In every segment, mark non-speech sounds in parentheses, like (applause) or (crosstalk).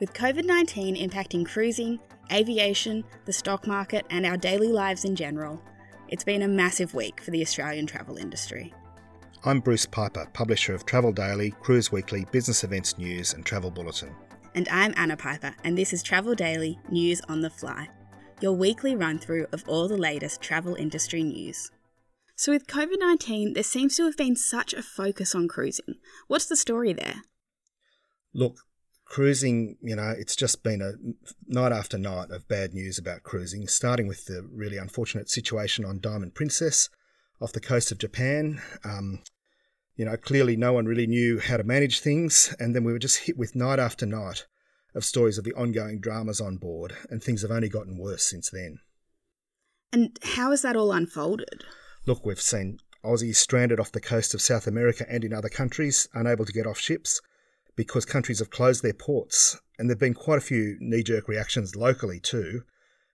With COVID 19 impacting cruising, aviation, the stock market, and our daily lives in general, it's been a massive week for the Australian travel industry. I'm Bruce Piper, publisher of Travel Daily, Cruise Weekly, Business Events News, and Travel Bulletin. And I'm Anna Piper, and this is Travel Daily News on the Fly, your weekly run through of all the latest travel industry news. So, with COVID 19, there seems to have been such a focus on cruising. What's the story there? Look, cruising, you know, it's just been a night after night of bad news about cruising, starting with the really unfortunate situation on Diamond Princess off the coast of Japan. Um, you know, clearly no one really knew how to manage things, and then we were just hit with night after night of stories of the ongoing dramas on board, and things have only gotten worse since then. And how has that all unfolded? Look, we've seen Aussies stranded off the coast of South America and in other countries, unable to get off ships because countries have closed their ports. And there have been quite a few knee jerk reactions locally too,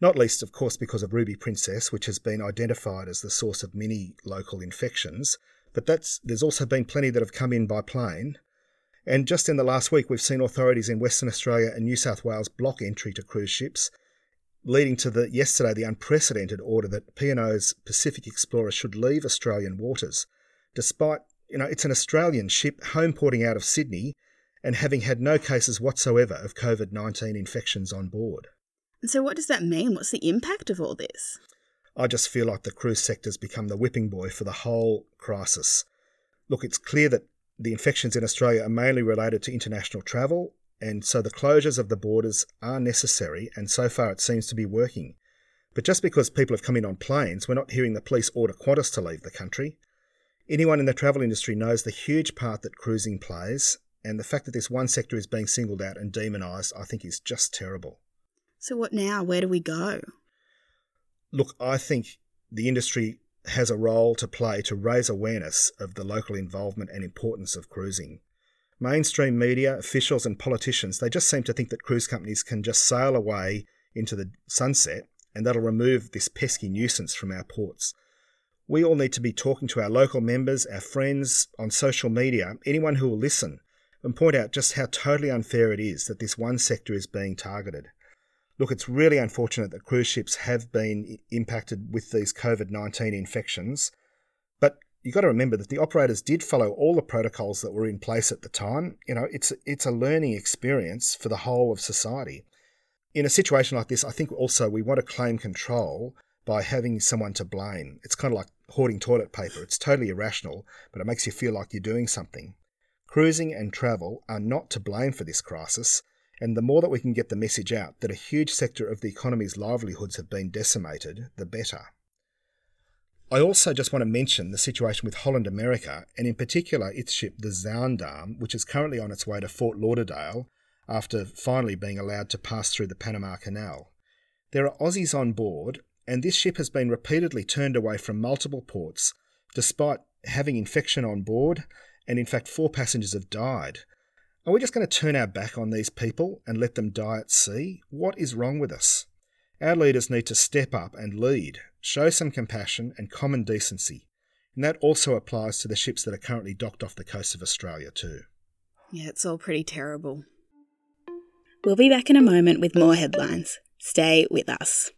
not least, of course, because of Ruby Princess, which has been identified as the source of many local infections. But there's also been plenty that have come in by plane. And just in the last week, we've seen authorities in Western Australia and New South Wales block entry to cruise ships leading to the yesterday the unprecedented order that P&O's Pacific Explorer should leave Australian waters, despite you know it's an Australian ship home porting out of Sydney and having had no cases whatsoever of COVID 19 infections on board. And so, what does that mean? What's the impact of all this? I just feel like the cruise sector's become the whipping boy for the whole crisis. Look, it's clear that the infections in Australia are mainly related to international travel and so the closures of the borders are necessary, and so far it seems to be working. But just because people have come in on planes, we're not hearing the police order Qantas to leave the country. Anyone in the travel industry knows the huge part that cruising plays, and the fact that this one sector is being singled out and demonised, I think, is just terrible. So, what now? Where do we go? Look, I think the industry has a role to play to raise awareness of the local involvement and importance of cruising. Mainstream media, officials, and politicians, they just seem to think that cruise companies can just sail away into the sunset and that'll remove this pesky nuisance from our ports. We all need to be talking to our local members, our friends, on social media, anyone who will listen, and point out just how totally unfair it is that this one sector is being targeted. Look, it's really unfortunate that cruise ships have been impacted with these COVID 19 infections, but you've got to remember that the operators did follow all the protocols that were in place at the time. You know, it's it's a learning experience for the whole of society. In a situation like this, I think also we want to claim control by having someone to blame. It's kind of like hoarding toilet paper. It's totally irrational, but it makes you feel like you're doing something. Cruising and travel are not to blame for this crisis, and the more that we can get the message out that a huge sector of the economy's livelihoods have been decimated, the better. I also just want to mention the situation with Holland America, and in particular its ship, the Zaandam, which is currently on its way to Fort Lauderdale after finally being allowed to pass through the Panama Canal. There are Aussies on board, and this ship has been repeatedly turned away from multiple ports despite having infection on board, and in fact, four passengers have died. Are we just going to turn our back on these people and let them die at sea? What is wrong with us? Our leaders need to step up and lead, show some compassion and common decency. And that also applies to the ships that are currently docked off the coast of Australia, too. Yeah, it's all pretty terrible. We'll be back in a moment with more headlines. Stay with us.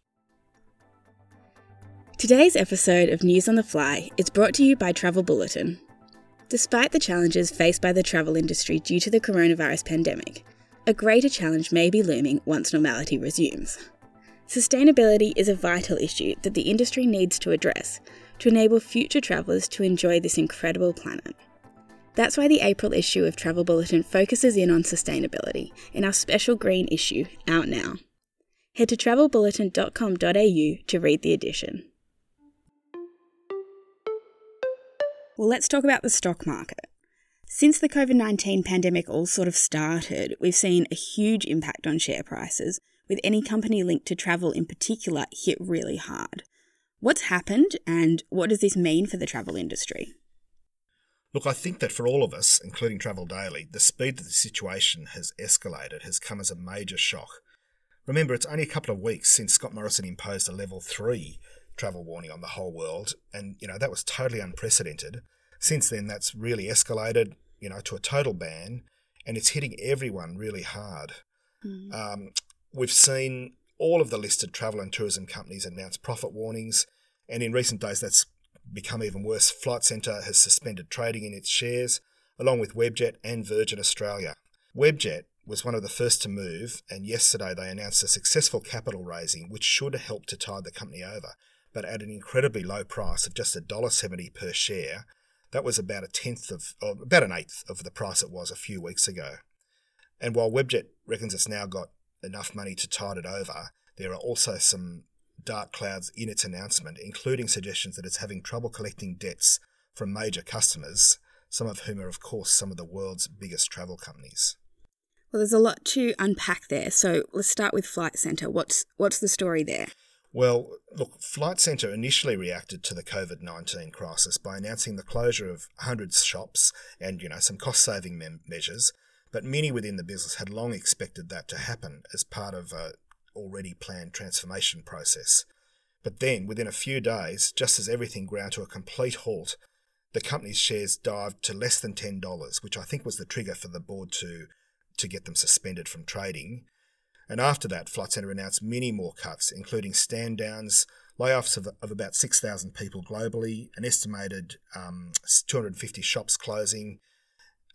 Today's episode of News on the Fly is brought to you by Travel Bulletin. Despite the challenges faced by the travel industry due to the coronavirus pandemic, a greater challenge may be looming once normality resumes. Sustainability is a vital issue that the industry needs to address to enable future travellers to enjoy this incredible planet. That's why the April issue of Travel Bulletin focuses in on sustainability in our special green issue out now. Head to travelbulletin.com.au to read the edition. Well, let's talk about the stock market. Since the COVID 19 pandemic all sort of started, we've seen a huge impact on share prices, with any company linked to travel in particular hit really hard. What's happened and what does this mean for the travel industry? Look, I think that for all of us, including Travel Daily, the speed that the situation has escalated has come as a major shock. Remember, it's only a couple of weeks since Scott Morrison imposed a level 3 travel warning on the whole world, and you know, that was totally unprecedented. Since then that's really escalated, you know, to a total ban, and it's hitting everyone really hard. Mm. Um, we've seen all of the listed travel and tourism companies announce profit warnings, and in recent days that's become even worse. Flight Centre has suspended trading in its shares, along with Webjet and Virgin Australia. Webjet was one of the first to move, and yesterday they announced a successful capital raising, which should help to tide the company over, but at an incredibly low price of just $1.70 per share. That was about a tenth of, about an eighth of the price it was a few weeks ago. And while Webjet reckons it's now got enough money to tide it over, there are also some dark clouds in its announcement, including suggestions that it's having trouble collecting debts from major customers, some of whom are, of course, some of the world's biggest travel companies. Well, there's a lot to unpack there. So let's start with Flight Centre. What's what's the story there? Well, look, Flight Centre initially reacted to the COVID 19 crisis by announcing the closure of hundreds of shops and, you know, some cost saving measures. But many within the business had long expected that to happen as part of a already planned transformation process. But then, within a few days, just as everything ground to a complete halt, the company's shares dived to less than $10, which I think was the trigger for the board to, to get them suspended from trading. And after that, Flight Centre announced many more cuts, including stand downs, layoffs of, of about 6,000 people globally, an estimated um, 250 shops closing,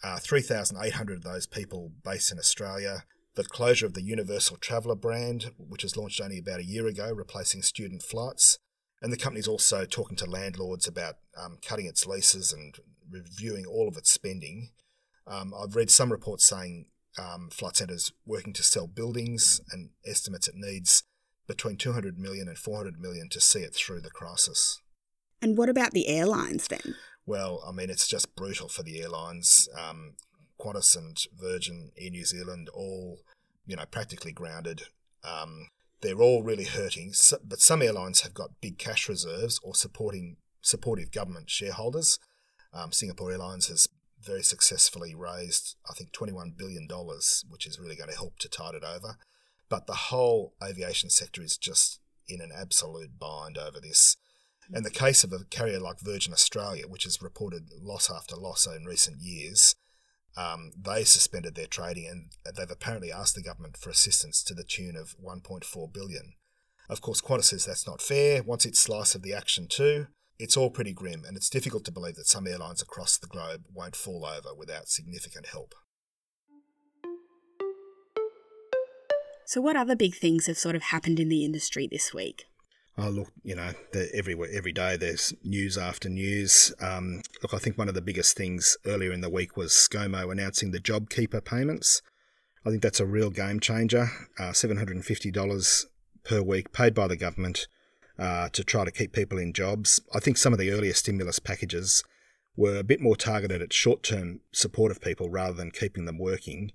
uh, 3,800 of those people based in Australia, the closure of the Universal Traveller brand, which was launched only about a year ago, replacing student flights. And the company's also talking to landlords about um, cutting its leases and reviewing all of its spending. Um, I've read some reports saying um, Flight Centre's working to sell buildings and estimates it needs between 200 million and 400 million to see it through the crisis. And what about the airlines then? Well, I mean, it's just brutal for the airlines. Um, Qantas and Virgin, Air New Zealand, all, you know, practically grounded. Um, they're all really hurting, but some airlines have got big cash reserves or supporting supportive government shareholders. Um, Singapore Airlines has very successfully raised, I think, $21 billion, which is really going to help to tide it over. But the whole aviation sector is just in an absolute bind over this. In the case of a carrier like Virgin Australia, which has reported loss after loss in recent years, um, they suspended their trading and they've apparently asked the government for assistance to the tune of 1.4 billion. Of course, Qantas says that's not fair, wants its slice of the action too. It's all pretty grim, and it's difficult to believe that some airlines across the globe won't fall over without significant help. So, what other big things have sort of happened in the industry this week? Oh, look, you know, every every day there's news after news. Um, look, I think one of the biggest things earlier in the week was ScoMo announcing the JobKeeper payments. I think that's a real game changer. Uh, $750 per week paid by the government uh, to try to keep people in jobs. I think some of the earlier stimulus packages were a bit more targeted at short term support of people rather than keeping them working.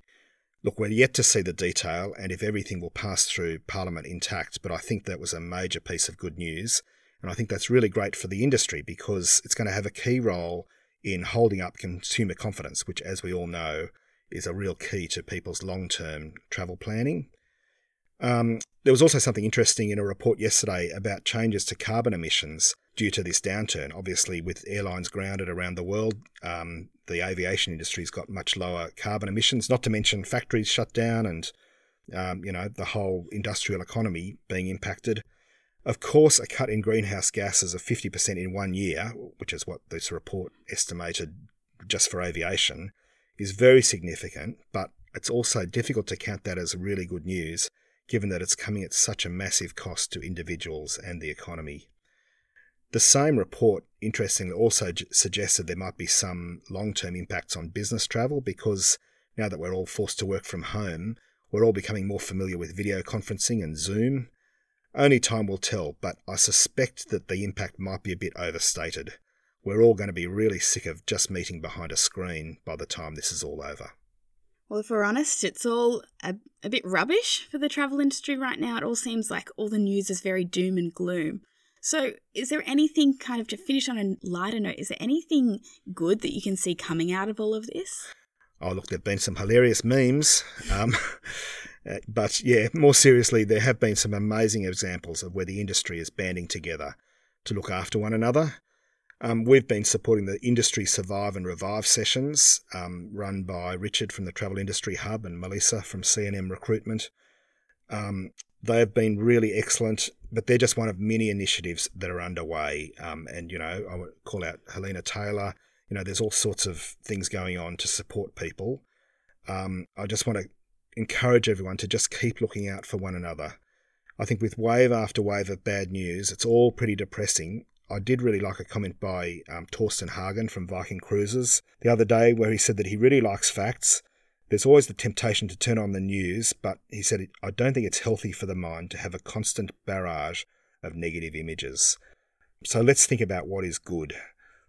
Look, we're yet to see the detail and if everything will pass through Parliament intact, but I think that was a major piece of good news. And I think that's really great for the industry because it's going to have a key role in holding up consumer confidence, which, as we all know, is a real key to people's long term travel planning. Um, there was also something interesting in a report yesterday about changes to carbon emissions due to this downturn. Obviously, with airlines grounded around the world, um, the aviation industry's got much lower carbon emissions. Not to mention factories shut down and um, you know the whole industrial economy being impacted. Of course, a cut in greenhouse gases of 50% in one year, which is what this report estimated just for aviation, is very significant, but it's also difficult to count that as really good news given that it's coming at such a massive cost to individuals and the economy. The same report, interestingly, also suggested there might be some long term impacts on business travel because now that we're all forced to work from home, we're all becoming more familiar with video conferencing and Zoom. Only time will tell, but I suspect that the impact might be a bit overstated. We're all going to be really sick of just meeting behind a screen by the time this is all over. Well, if we're honest, it's all a, a bit rubbish for the travel industry right now. It all seems like all the news is very doom and gloom. So, is there anything kind of to finish on a lighter note? Is there anything good that you can see coming out of all of this? Oh, look, there have been some hilarious memes. Um, (laughs) but yeah, more seriously, there have been some amazing examples of where the industry is banding together to look after one another. Um, we've been supporting the Industry Survive and Revive sessions um, run by Richard from the Travel Industry Hub and Melissa from CNM Recruitment. Um, they have been really excellent, but they're just one of many initiatives that are underway. Um, and, you know, I would call out Helena Taylor. You know, there's all sorts of things going on to support people. Um, I just want to encourage everyone to just keep looking out for one another. I think with wave after wave of bad news, it's all pretty depressing, I did really like a comment by um, Torstein Hagen from Viking Cruises the other day where he said that he really likes facts. There's always the temptation to turn on the news, but he said, I don't think it's healthy for the mind to have a constant barrage of negative images. So let's think about what is good.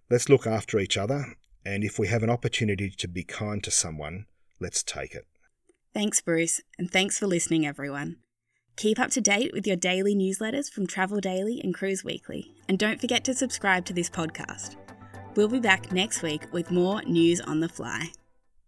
Let's look after each other, and if we have an opportunity to be kind to someone, let's take it. Thanks, Bruce, and thanks for listening, everyone. Keep up to date with your daily newsletters from Travel Daily and Cruise Weekly, and don't forget to subscribe to this podcast. We'll be back next week with more news on the fly.